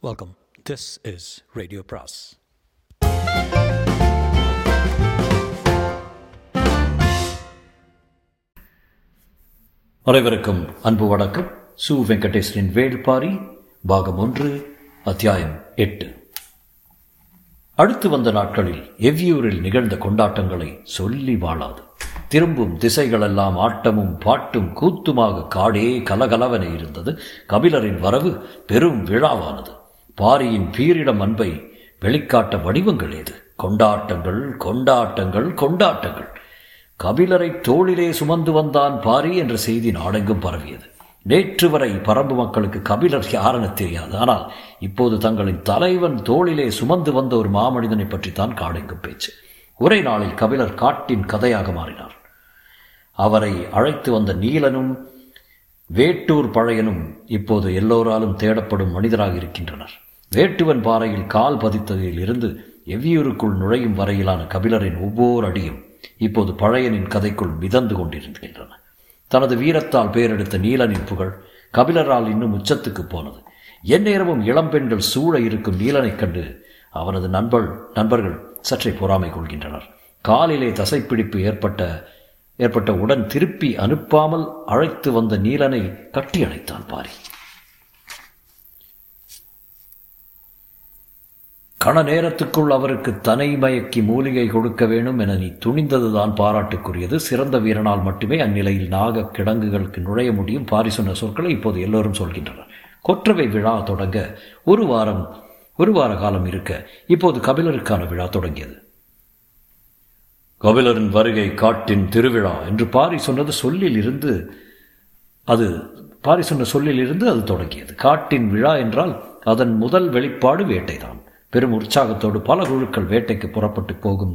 Welcome this is radio பிராஸ் அனைவருக்கும் அன்பு வணக்கம். சு வெங்கடேசனின் வேள்பாரி பாகம் ஒன்று அத்தியாயம் எட்டு. அடுத்து வந்த நாட்களில் எவ்வியூரில் நிகழ்ந்த கொண்டாட்டங்களை சொல்லி வாழாது. திரும்பும் திசைகளெல்லாம் ஆட்டமும் பாட்டும் கூத்துமாக காடே கலகலவென இருந்தது. கபிலரின் வரவு பெரும் விழாவானது. பாரியின் பீரிடம் அன்பை வெளிக்காட்ட வடிவங்கள் ஏது? கொண்டாட்டங்கள் கொண்டாட்டங்கள் கொண்டாட்டங்கள். கபிலரை தோளிலே சுமந்து வந்தான் பாரி என்ற செய்தி நாடெங்கும் பரவியது. நேற்று வரை பரம்பு மக்களுக்கு கபிலர் யாரென தெரியாது. ஆனால் இப்போது தங்களின் தலைவன் தோளிலே சுமந்து வந்த ஒரு மாமனிதனை பற்றித்தான் காடெங்கும் பேச்சு. ஒரே நாளில் கபிலர் காட்டின் கதையாக மாறினார். அவரை அழைத்து வந்த நீலனும் வேட்டூர் பழையனும் இப்போது எல்லோராலும் தேடப்படும் மனிதராக இருக்கின்றனர். வேட்டுவன் பாறையில் கால் பதித்ததில் இருந்து எவ்வியூருக்குள் நுழையும் வரையிலான கபிலரின் ஒவ்வொரு அடியும் இப்போது பழையனின் கதைக்குள் மிதந்து கொண்டிருக்கின்றன. தனது வீரத்தால் பெயரெடுத்த நீலனின் புகழ் கபிலரால் இன்னும் உச்சத்துக்கு போனது. எந்நேரமும் இளம்பெண்கள் சூழ இருக்கும் நீலனைக் கண்டு அவனது நண்பர் நண்பர்கள் சற்றே பொறாமை கொள்கின்றனர். காலிலே தசைப்பிடிப்பு ஏற்பட்ட ஏற்பட்ட உடன் திருப்பி அனுப்பாமல் அழைத்து வந்த நீலனை கட்டி அணைத்தான் பாரி. கண நேரத்துக்குள் அவருக்கு தனை மயக்கி மூலிகை கொடுக்க வேணும் என நீ துணிந்ததுதான் பாராட்டுக்குரியது. சிறந்த வீரனால் மட்டுமே அந்நிலையில் நாக கிடங்குகளுக்கு நுழைய முடியும். பாரி சொன்ன சொற்களை இப்போது எல்லோரும் சொல்கின்றனர். கொற்றவை விழா தொடங்க ஒரு வாரம் ஒரு வார காலம் இருக்க இப்போது கபிலருக்கான விழா தொடங்கியது. கபிலரின் வருகை காட்டின் திருவிழா என்று பாரி சொன்னது சொல்லில் இருந்து அது பாரி சொன்ன சொல்லில் இருந்து அது தொடங்கியது. காட்டின் விழா என்றால் அதன் முதல் வெளிப்பாடு வேட்டைதான். பெரும் உற்சாகத்தோடு பல குழுக்கள் வேட்டைக்கு புறப்பட்டு போகும்.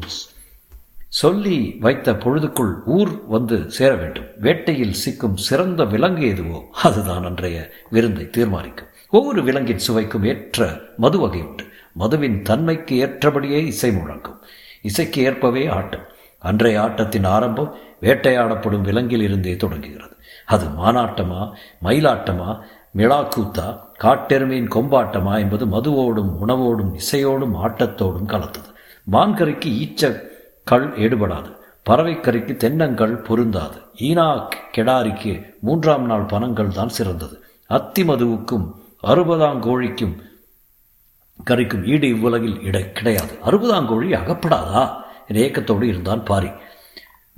சொல்லி வைத்த பொழுதுக்குள் ஊர் வந்து சேர வேண்டும். வேட்டையில் சிக்கும் சிறந்த விலங்கு எதுவோ? அதுதான் அன்றைய விருந்தை தீர்மானிக்கும். ஒவ்வொரு விலங்கின் சுவைக்கும் ஏற்ற மது வகை உண்டு. மதுவின் தன்மைக்கு ஏற்றபடியே இசை முழங்கும். இசைக்கு ஏற்பவே ஆட்டம். அன்றைய ஆட்டத்தின் ஆரம்பம் வேட்டையாடப்படும் விலங்கில் இருந்தே தொடங்குகிறது. அது மானாட்டமா மயிலாட்டமா மிளாக்கூத்தா காட்டெருமையின் கொம்பாட்டமா என்பது மதுவோடும் உணவோடும் இசையோடும் ஆட்டத்தோடும் கலந்தது. மான்கறிக்கு ஈச்ச கல் ஈடுபடாது பறவைக்கறிக்கு தென்னங்கள் பொருந்தாது. ஈனா கெடாரிக்கு மூன்றாம் நாள் பணங்கள் தான் சிறந்தது. அத்தி மதுவுக்கும் அறுபதாங்கோழிக்கும் கறிக்கும் ஈடு இவ்வுலகில் இடை கிடையாது. அறுபதாங்கோழி அகப்படாதா? என் ஏக்கத்தோடு இருந்தான் பாரி.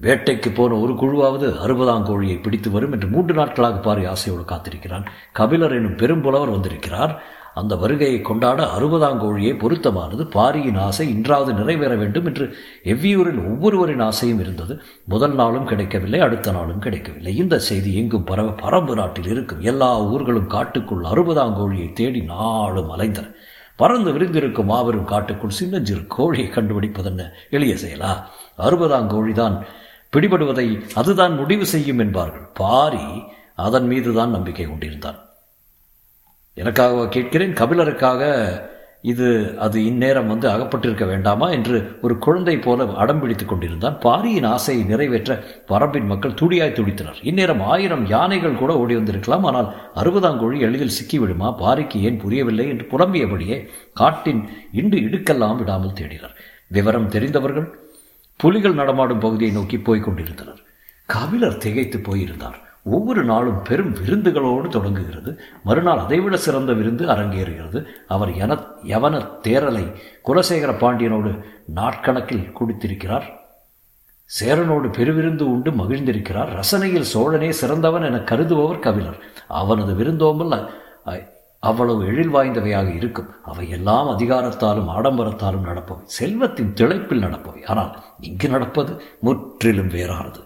வேட்டைக்கு போன ஒரு குழுவாவது அறுபதாம் கோழியை பிடித்து வரும் என்று மூன்று நாட்களாக பாரி ஆசையோடு காத்திருக்கிறான். கபிலர் எனும் பெரும்புலவர் வந்திருக்கிறார். அந்த வருகையை கொண்டாட அறுபதாம் கோழியை பொருத்தமானது. பாரியின் ஆசை இன்றாவது நிறைவேற வேண்டும் என்று எவ்வியூரில் ஒவ்வொருவரின் ஆசையும் இருந்தது. முதல் நாளும் கிடைக்கவில்லை அடுத்த நாளும் கிடைக்கவில்லை. இந்த செய்தி எங்கும் பரவ பரம்பு நாட்டில் இருக்கும் எல்லா ஊர்களும் காட்டுக்குள் அறுபதாம் கோழியை தேடி நாளும் அலைந்தன. பறந்து விரிந்திருக்கும் மாபெரும் காட்டுக்குள் சின்னஞ்சிறு கோழியை கண்டுபிடிப்பதென்ன? எளிய செயலா? அறுபதாம் கோழிதான் பிடிபடுவதை அதுதான் முடிவு செய்யும் என்பார்கள். பாரி அதன் மீதுதான் நம்பிக்கை கொண்டிருந்தான். எனக்காக கேட்கிறேன்? கபிலருக்காக இது அது இந்நேரம் வந்து அகப்பட்டிருக்க வேண்டாமா? என்று ஒரு குழந்தை போல அடம் பிடித்துக் கொண்டிருந்தான். பாரியின் ஆசையை நிறைவேற்ற வரம்பின் மக்கள் துடியாய் துடித்தனர். இந்நேரம் ஆயிரம் யானைகள் கூட ஓடி வந்திருக்கலாம். ஆனால் அறுபதாம் கோழி எளிதில் சிக்கிவிடுமா? பாரிக்கு ஏன் புரியவில்லை என்று புலம்பியபடியே காட்டின் இண்டு இடுக்கெல்லாம் விடாமல் தேடினர். விவரம் தெரிந்தவர்கள் புலிகள் நடமாடும் பகுதியை நோக்கி போய்க் கொண்டிருந்தனர் கபிலர் திகைத்து போயிருந்தார். ஒவ்வொரு நாளும் பெரும் விருந்துகளோடு தொடங்குகிறது. மறுநாள் அதைவிட சிறந்த விருந்து அரங்கேறுகிறது. அவர் என யவன தேரலை குலசேகர பாண்டியனோடு நாட்கணக்கில் குடித்திருக்கிறார். சேரனோடு பெருவிருந்து உண்டு மகிழ்ந்திருக்கிறார். ரசனையில் சோழனே சிறந்தவன் என கருதுபவர் கபிலர் அவனது விருந்தோம்பல் அவ்வளவு எழில் வாய்ந்தவையாக இருக்கும். அவை எல்லாம் அதிகாரத்தாலும் ஆடம்பரத்தாலும் நடப்பவை. செல்வத்தின் திளைப்பில் நடப்பவை. ஆனால் இங்கு நடப்பது முற்றிலும் வேறானது.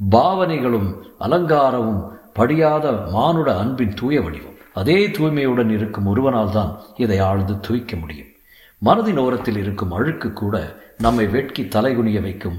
பாவனைகளும் அலங்காரமும் படியாத மானுட அன்பின் தூய வடிவம். அதே தூய்மையுடன் இருக்கும் ஒருவனால் தான் இதை ஆழ்ந்து துய்க்க முடியும். மனதின் ஓரத்தில் இருக்கும் அழுக்கு கூட நம்மை வெட்கி தலைகுனிய வைக்கும்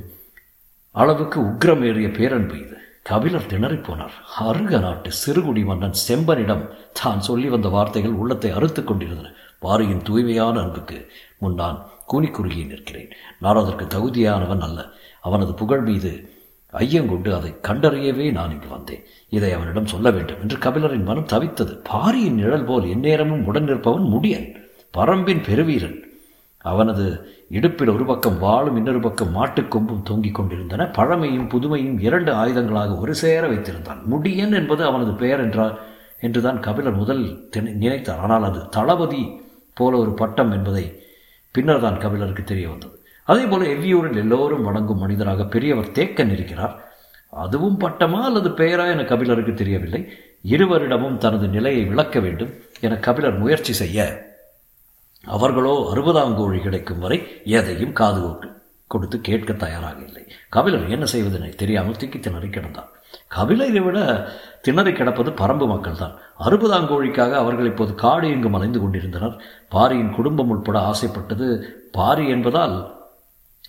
அளவுக்கு உக்ரமேறிய பேரன்பு இது. கபிலர் திணறிப்போனார். அருக நாட்டு சிறுகுடி மன்னன் செம்பனிடம் தான் சொல்லி வந்த வார்த்தைகள் உள்ளத்தை அறுத்து கொண்டிருந்தன. பாரியின் தூய்மையான அன்புக்கு முன் நான் கூனிக்குறுகி நிற்கிறேன். நான் அதற்கு தகுதியானவன் அல்ல. அவனது புகழ் மீது ஐயங்கொண்டு அதை கண்டறியவே நான் இங்கு வந்தேன். இதை அவனிடம் சொல்ல வேண்டும் என்று கபிலரின் மனம் தவித்தது. பாரியின் நிழல் போல் எந்நேரமும் உடன் நிற்பவன் முடியன். பரம்பின் பெருவீரன். அவனது இடுப்பில் ஒரு பக்கம் வாளும் இன்னொரு பக்கம் மாட்டுக்கொம்பும் தொங்கிக் கொண்டிருந்தன. பழமையும் புதுமையும் இரண்டு ஆயுதங்களாக ஒரு சேர வைத்திருந்தான். முடியன் என்பது அவனது பெயர் என்றார் என்றுதான் கபிலர் முதல் நினைத்தார். ஆனால் அது தளபதி போல ஒரு பட்டம் என்பதை பின்னர் தான் கபிலருக்கு தெரிய வந்தது. அதே போல எவ்வியூரில் எல்லோரும் வணங்கும் மனிதராக பெரியவர் தேக்கன் இருக்கிறார். அதுவும் பட்டமா அல்லது பெயரா என கபிலருக்கு தெரியவில்லை. இருவரிடமும் தனது நிலையை விளக்க வேண்டும் என கபிலர் முயற்சி செய்ய அவர்களோ அறுபதாம் கோழி கிடைக்கும் வரை எதையும் காது கொடுத்து கேட்க தயாராக இல்லை. கபிலர் என்ன செய்வதென தெரியாமல் திக்கி திணறி கிடந்தார். கபிலரை விட திணறி கிடப்பது பரம்பு மக்கள் தான் அறுபதாம் கோழிக்காக அவர்கள் இப்போது காடு எங்கும் அலைந்து கொண்டிருந்தனர். பாரியின் குடும்பம் உட்பட ஆசைப்பட்டது பாரி என்பதால்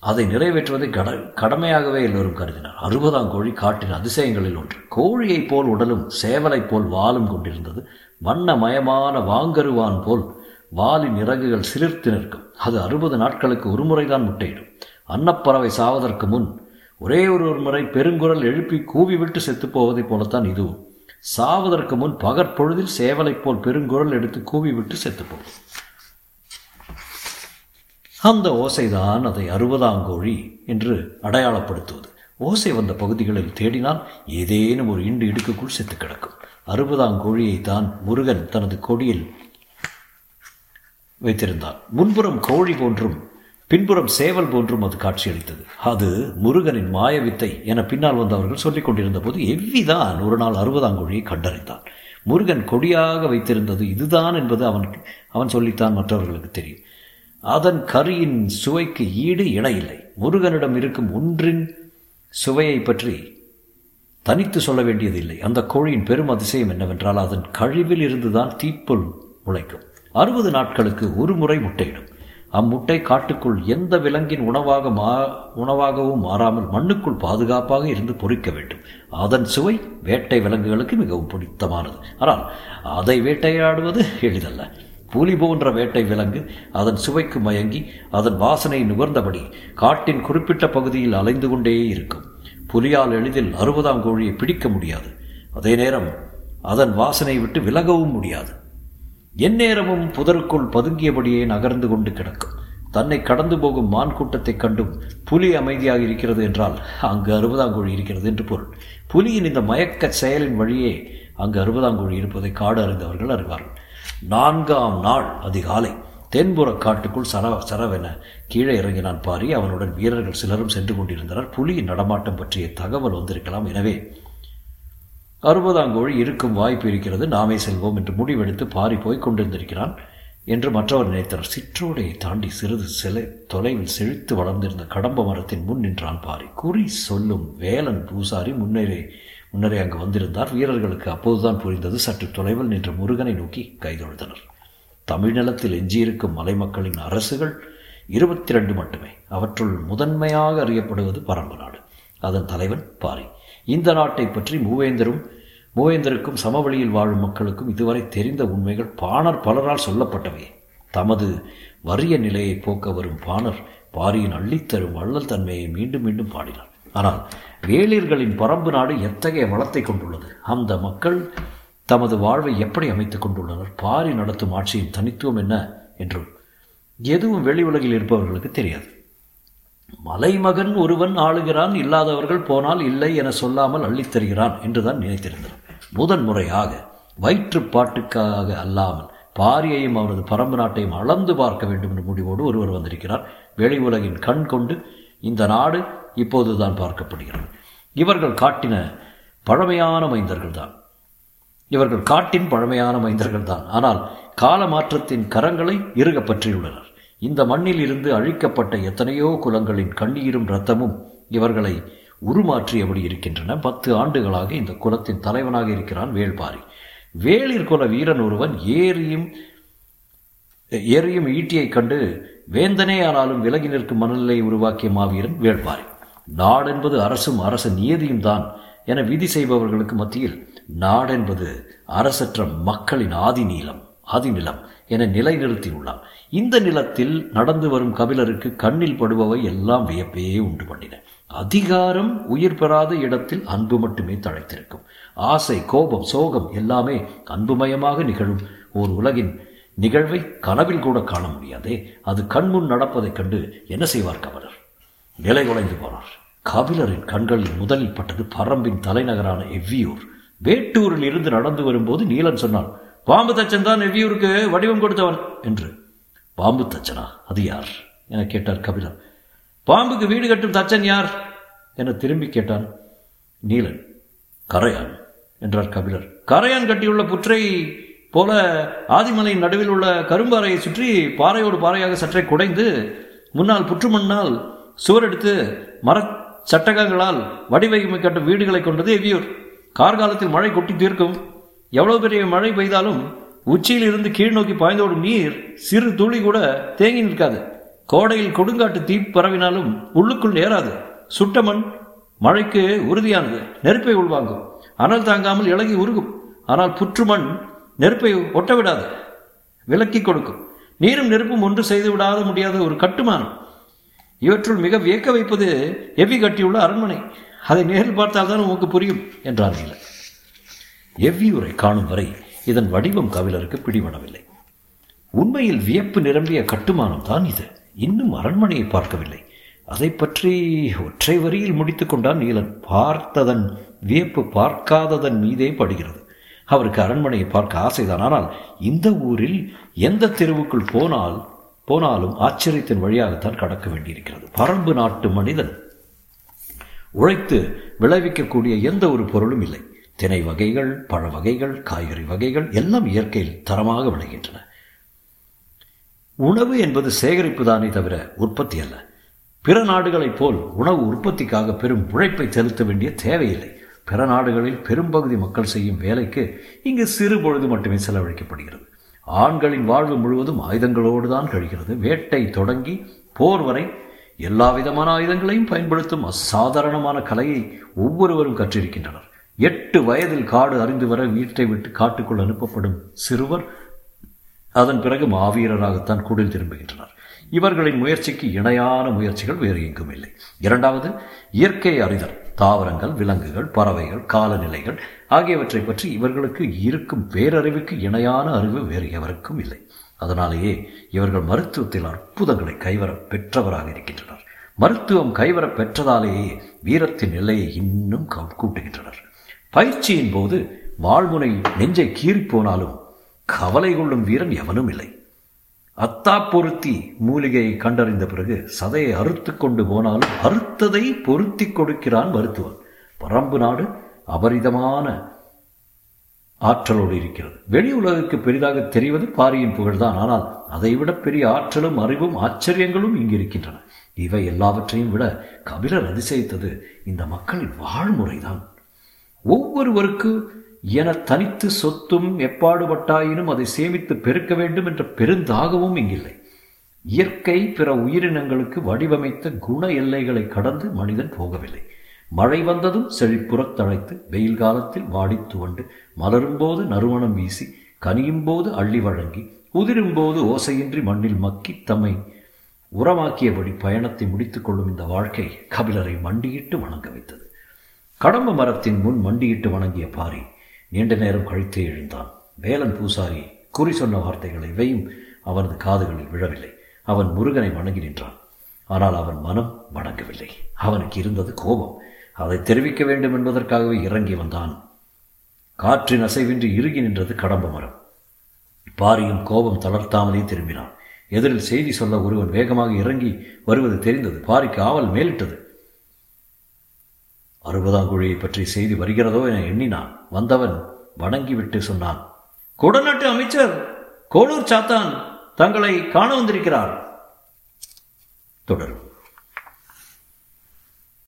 அதை நிறைவேற்றுவதை கட கடமையாகவே எல்லோரும் கருதினார். அறுபதாம் கோழி காட்டின் அதிசயங்களில் ஒன்று. கோழியைப் போல் உடலும் சேவலைப் போல் வாலும் கொண்டிருந்தது. வண்ணமயமான வாங்கருவான் போல் வாலின் இறகுகள் சிலிர்த்து நிற்கும். அது அறுபது நாட்களுக்கு ஒரு முறைதான் முட்டையிடும். அன்னப்பறவை சாவதற்கு முன் ஒரே ஒரு ஒரு முறை பெருங்குரல் எழுப்பி கூவிவிட்டு செத்துப்போவதைப் போலத்தான் இதுவும். சாவதற்கு முன் பகற்பொழுதில் சேவலைப் போல் பெருங்குரல் எடுத்து கூவிவிட்டு செத்துப்போம் அந்த ஓசைதான் அதை அறுபதாங்கோழி என்று அடையாளப்படுத்துவது. ஓசை வந்த பகுதிகளில் தேடினால் ஏதேனும் ஒரு இண்டு இடுக்குக்குள் செத்து கிடக்கும். அறுபதாங்கோழியை தான் முருகன் தனது கொடியில் வைத்திருந்தான் முன்புறம் கோழி போன்றும் பின்புறம் சேவல் போன்றும் அது காட்சியளித்தது. அது முருகனின் மாயவித்தை என பின்னால் வந்தவர்கள் சொல்லிக் கொண்டிருந்த போது எவ்விதான் ஒரு நாள் அறுபதாம் கோழியை கண்டறிந்தான். முருகன் கொடியாக வைத்திருந்தது இதுதான் என்பது அவன் அவன் சொல்லித்தான் மற்றவர்களுக்கு தெரியும். அதன் கரியின் சுவைக்கு ஈடு இணையில்லை. முருகனிடம் இருக்கும் ஒன்றின் சுவையை பற்றி தனித்து சொல்ல வேண்டியதில்லை. அந்த கோழியின் பெரும் அதிசயம் என்னவென்றால் அதன் கழிவில் இருந்துதான் தீப்பொல் முளைக்கும். அறுபது நாட்களுக்கு ஒரு முறை முட்டையிடும். அம்முட்டை காட்டுக்குள் எந்த விலங்கின் உணவாக மா உணவாகவும் மாறாமல் மண்ணுக்குள் பாதுகாப்பாக இருந்து பொறிக்க வேண்டும். அதன் சுவை வேட்டை விலங்குகளுக்கு மிகவும் பிடித்தமானது. ஆனால் அதை வேட்டையாடுவது எளிதல்ல. புலி போன்ற வேட்டை விலங்கு அதன் சுவைக்கு மயங்கி அதன் வாசனை நுகர்ந்தபடி காட்டின் குறிப்பிட்ட பகுதியில் அலைந்து கொண்டே இருக்கும். புலியால் எளிதில் அறுபதாம் கோழியை பிடிக்க முடியாது. அதே நேரம் அதன் வாசனை விட்டு விலகவும் முடியாது. எந்நேரமும் புதருக்குள் பதுங்கியபடியே நகர்ந்து கொண்டு கிடக்கும். தன்னை கடந்து போகும் மான் கூட்டத்தைக் கண்டும் புலி அமைதியாக இருக்கிறது என்றால் அங்கு அறுபதாங்குழி இருக்கிறது என்று பொருள். புலியின் இந்த மயக்க செயலின் வழியே அங்கு அறுபதாங்குழி இருப்பதை காடு அறிந்தவர்கள் அறிவார்கள். நான்காம் நாள் அதிகாலை தென்புற காட்டுக்குள் சர சரவென கீழே இறங்கினான் பாரி. அவனுடன் வீரர்கள் சிலரும் சென்று கொண்டிருந்தனர். புலியின் நடமாட்டம் பற்றிய தகவல் வந்திருக்கலாம். எனவே அறுபதாம் கோழி இருக்கும் வாய்ப்பு இருக்கிறது நாமே செல்வோம் என்று முடிவெடுத்து பாரி போய் கொண்டிருந்திருக்கிறான் என்று மற்றவர் நினைத்தார் சிற்றோடையை தாண்டி சிறிது சிலை தொலைவில் செழித்து வளர்ந்திருந்த கடம்ப மரத்தின் முன் நின்றான் பாரி. குறி சொல்லும் வேலன் பூசாரி முன்னரே முன்னரே அங்கு வந்திருந்தார். வீரர்களுக்கு அப்போதுதான் புரிந்தது சற்று தொலைவில் நின்ற முருகனை நோக்கி கைதொழுதனர் தமிழ்நிலத்தில் எஞ்சியிருக்கும் மலை மக்களின் அரசுகள் இருபத்தி ரெண்டு மட்டுமே. அவற்றுள் முதன்மையாக அறியப்படுவது பரம்பு நாடு அதன் தலைவன் பாரி. இந்த நாட்டை பற்றி மூவேந்தரும் மூவேந்தருக்கும் சமவெளியில் வாழும் மக்களுக்கும் இதுவரை தெரிந்த உண்மைகள் பாணர் பலரால் சொல்லப்பட்டவை. தமது வறிய நிலையை போக்க வரும் பாணர் பாரியின் அள்ளித்தரும் வள்ளல் தன்மையை மீண்டும் மீண்டும் பாடினார். ஆனால் வேளிர்களின் பரம்பு நாடு எத்தகைய வளத்தை கொண்டுள்ளது? அந்த மக்கள் தமது வாழ்வை எப்படி அமைத்துக் கொண்டுள்ளனர்? பாரி நடத்தும் ஆட்சியின் தனித்துவம் என்ன? என்றும் எதுவும் வெளி உலகில் இருப்பவர்களுக்கு தெரியாது. மலைமகன் ஒருவன் ஆளுகிறான் இல்லாதவர்கள் போனால் இல்லை என சொல்லாமல் அள்ளித்தருகிறான் என்றுதான் நினைத்திருந்தார் முதன் முறையாக வயிற்றுப்பாட்டுக்காக அல்லாமல் பாரியையும் அவரது பரம்பு நாட்டையும் அளந்து பார்க்க வேண்டும் என்ற முடிவோடு ஒருவர் வந்திருக்கிறார். வெளி உலகின் கண் கொண்டு இந்த நாடு இப்போதுதான் பார்க்கப்படுகிறது. இவர்கள் காட்டின பழமையான மைந்தர்கள் தான். இவர்கள் காட்டின் பழமையான மைந்தர்கள் தான். ஆனால் கால மாற்றத்தின் கரங்களை இறுக பற்றியுள்ளனர். இந்த மண்ணில் இருந்து அழிக்கப்பட்ட எத்தனையோ குலங்களின் கண்ணீரும் இரத்தமும் இவர்களை உருமாற்றியபடி இருக்கின்றன. பத்து ஆண்டுகளாக இந்த குலத்தின் தலைவனாக இருக்கிறான் வேள்பாரி. வேளிர் குல வீரன் ஒருவன் ஏறியும் ஏறியும் ஈட்டியைக் கண்டு வேந்தனே ஆனாலும் விலகி நிற்கும் மனநிலையை உருவாக்கிய மாவீரன் வேள்பாரி. நாடென்பது அரசும் அரச நியதியும் தான் என விதி செய்பவர்களுக்கு மத்தியில் நாடென்பது அரசற்ற மக்களின் ஆதி நீளம் ஆதி நிலம் என நிலைநிறுத்தியுள்ளான் இந்த நிலத்தில் நடந்து வரும் கபிலருக்கு கண்ணில் படுபவை எல்லாம் வியப்பே உண்டு பண்ணின. அதிகாரம் உயிர் பெறாத இடத்தில் அன்பு மட்டுமே தழைத்திருக்கும். ஆசை கோபம் சோகம் எல்லாமே அன்புமயமாக நிகழும் ஓர் உலகின் நிகழ்வை கனவில் கூட காண முடியாதே. அது கண்முன் நடப்பதைக் கண்டு என்ன செய்வார் கபிலர்? நிலை குலைந்து போனார். கபிலரின் கண்களில் முதலில் பட்டது பரம்பின் தலைநகரான எவ்வியூர். வேட்டூரில் இருந்து நடந்து வரும்போது நீலன் சொன்னான் பாம்பு தச்சன் தான் நெடியூருக்கு வடிவம் கொடுத்தவன் என்று. பாம்பு தச்சனா அது யார்? என கேட்டார் கபிலர் பாம்புக்கு வீடு கட்டும் தச்சன் யார்? என திரும்பி கேட்டான் நீலன். கரையான் என்றார் கபிலர். கரையான் கட்டியுள்ள புற்றை போல ஆதிமலையின் நடுவில் உள்ள கரும்பாறையை சுற்றி பாறையோடு பாறையாக சற்றே குடைந்து முன்னால் புற்றுமண்ணால் சுவரெடுத்து மரச் சட்டகங்களால் வடிவகிமை கட்டும் வீடுகளை கொண்டது எவ்வியூர்? கார்காலத்தில் மழை கொட்டி தீர்க்கும் எவ்வளவு பெரிய மழை பெய்தாலும் உச்சியில் இருந்து கீழ் நோக்கி பாய்ந்தோடும் நீர் சிறு துளி கூட தேங்கி நிற்காது. கோடையில் கொடுங்காட்டு தீ பரவினாலும் உள்ளுக்குள் நேராது. சுட்ட மண் மழைக்கு உறுதியானது. நெருப்பை உள்வாங்கும். அனல் தாங்காமல் இலகி உருகும். ஆனால் புற்று மண் நெருப்பை ஒட்ட விடாது விலக்கி கொடுக்கும். நீரும் நெருப்பும் ஒன்று செய்து விடாத முடியாத ஒரு கட்டுமானம். இவற்றுள் மிக வியக்க வைப்பது எவ்வி கட்டியுள்ள அரண்மனை. அதை நேரில் பார்த்தால்தான் உமக்கு புரியும் என்றார் எவ்வியூரை காணும் வரை இதன் வடிவம் கவிழருக்கு பிடிபடவில்லை. உண்மையில் வியப்பு நிரம்பிய கட்டுமானம் தான் இது. இன்னும் அரண்மனையை பார்க்கவில்லை. அதை பற்றி ஒற்றை வரியில் முடித்துக் கொண்டான் நீலன். பார்த்ததன் வியப்பு பார்க்காததன் மீதே படுகிறது. அவருக்கு அரண்மனையை பார்க்க ஆசைதான். ஆனால் இந்த ஊரில் எந்த தெருவுக்குள் போனால் போனாலும் ஆச்சரியத்தின் வழியாகத்தான் கடக்க வேண்டியிருக்கிறது. பரம்பு நாட்டு மனிதன். உழைத்து விளைவிக்கக்கூடிய எந்த ஒரு பொருளும் இல்லை. தினை வகைகள் பழ வகைகள் காய்கறி வகைகள் எல்லாம் இயற்கையில் தரமாக விளைகின்றன. உணவு என்பது சேகரிப்பு தானே தவிர உற்பத்தி அல்ல. பிற நாடுகளைப் போல் உணவு உற்பத்திக்காக பெரும் உழைப்பை செலுத்த வேண்டிய தேவையில்லை. பிற நாடுகளில் பெரும்பகுதி மக்கள் செய்யும் வேலைக்கு இங்கு சிறு பொழுது மட்டுமே செலவழிக்கப்படுகிறது. ஆண்களின் வாழ்வு முழுவதும் ஆயுதங்களோடு தான் கழிகிறது. வேட்டை தொடங்கி போர் வரை எல்லா விதமான ஆயுதங்களையும் பயன்படுத்தும் அசாதாரணமான கலையை ஒவ்வொருவரும் கற்றிருக்கின்றனர். எட்டு வயதில் காடு அறிந்து வர வீட்டை விட்டு காட்டுக்குள் அனுப்பப்படும் சிறுவர் அதன் பிறகு மாவீரராகத்தான் குடில் திரும்புகின்றனர் இவர்களின் முயற்சிக்கு இணையான முயற்சிகள் வேறு எங்கும் இல்லை. இரண்டாவது இயற்கை அறிதல் தாவரங்கள் விலங்குகள் பறவைகள் காலநிலைகள் ஆகியவற்றை பற்றி இவர்களுக்கு இருக்கும் பேரறிவுக்கு இணையான அறிவு வேறு எவருக்கும் இல்லை. அதனாலேயே இவர்கள் மருத்துவத்தில் அற்புதங்களை கைவர பெற்றவராக இருக்கின்றனர். மருத்துவம் கைவர பெற்றதாலேயே வீரத்தின் நிலையை இன்னும் கூட்டுகின்றனர். பயிற்சியின் போது வாழ்முனை நெஞ்சை கீறிப்போனாலும் கவலை கொள்ளும் வீரன் எவனும் இல்லை. அத்தா பொருத்தி மூலிகையை கண்டறிந்த பிறகு சதையை அறுத்து கொண்டு போனாலும் அறுத்ததை பொருத்தி கொடுக்கிறான் மருத்துவன். பரம்பு நாடு அபரிதமான ஆற்றலோடு இருக்கிறது. வெளி உலகுக்கு பெரிதாக தெரிவது பாரியின் புகழ்தான். ஆனால் அதைவிட பெரிய ஆற்றலும் அறிவும் ஆச்சரியங்களும் இங்கு இருக்கின்றன. இவை எல்லாவற்றையும் விட கபிலர் அதிசயித்தது இந்த மக்களின் வாழ்முறைதான். ஒவ்வொருவருக்கு என தனித்து சொத்தும் எப்பாடுபட்டாயினும் அதை சேமித்து பெருக்க வேண்டும் என்ற பெருந்தாகவும் இங்கில்லை. இயற்கை பிற உயிரினங்களுக்கு வடிவமைத்த குண எல்லைகளை கடந்து மனிதன் போகவில்லை. மழை வந்ததும் செழிப்புறத் தழைத்து வெயில் காலத்தில் வாடித் துவண்டு மலரும்போது நறுமணம் வீசி கனியும் போது அள்ளி வழங்கி உதிரும் போது ஓசையின்றி மண்ணில் மக்கி தம்மை உரமாக்கியபடி பயணத்தை முடித்துக் கொள்ளும் இந்த வாழ்க்கை கபிலரை மண்டியிட்டு வணங்க வைத்தது. கடம்ப மரத்தின் முன் மண்டியிட்டு வணங்கிய பாரி நீண்ட நேரம் கழித்தே எழுந்தான். வேலன் பூசாரி குறி சொன்ன வார்த்தைகள் இவையும் அவனது காதுகளில் விழவில்லை. அவன் முருகனை வணங்கி நின்றான். ஆனால் அவன் மனம் வணங்கவில்லை. அவனுக்கு இருந்தது கோபம். அதை தெரிவிக்க வேண்டும் என்பதற்காகவே இறங்கி வந்தான். காற்றின் அசைவின்றி இறுகி நின்றது கடம்ப மரம். பாரியும் கோபம் தளர்த்தாமலே திரும்பினான். எதிரில் செய்தி சொல்ல ஒருவன் வேகமாக இறங்கி வருவது தெரிந்தது. பாரிக்கு ஆவல் மேலிட்டது. அறுபதாம் குழியை பற்றி செய்தி வருகிறதோ என எண்ணினான். வந்தவன் வணங்கிவிட்டு சொன்னான் குடநாட்டு அமைச்சர் கோளூர் சாத்தான் தங்களை காண வந்திருக்கிறார். தொடரும்.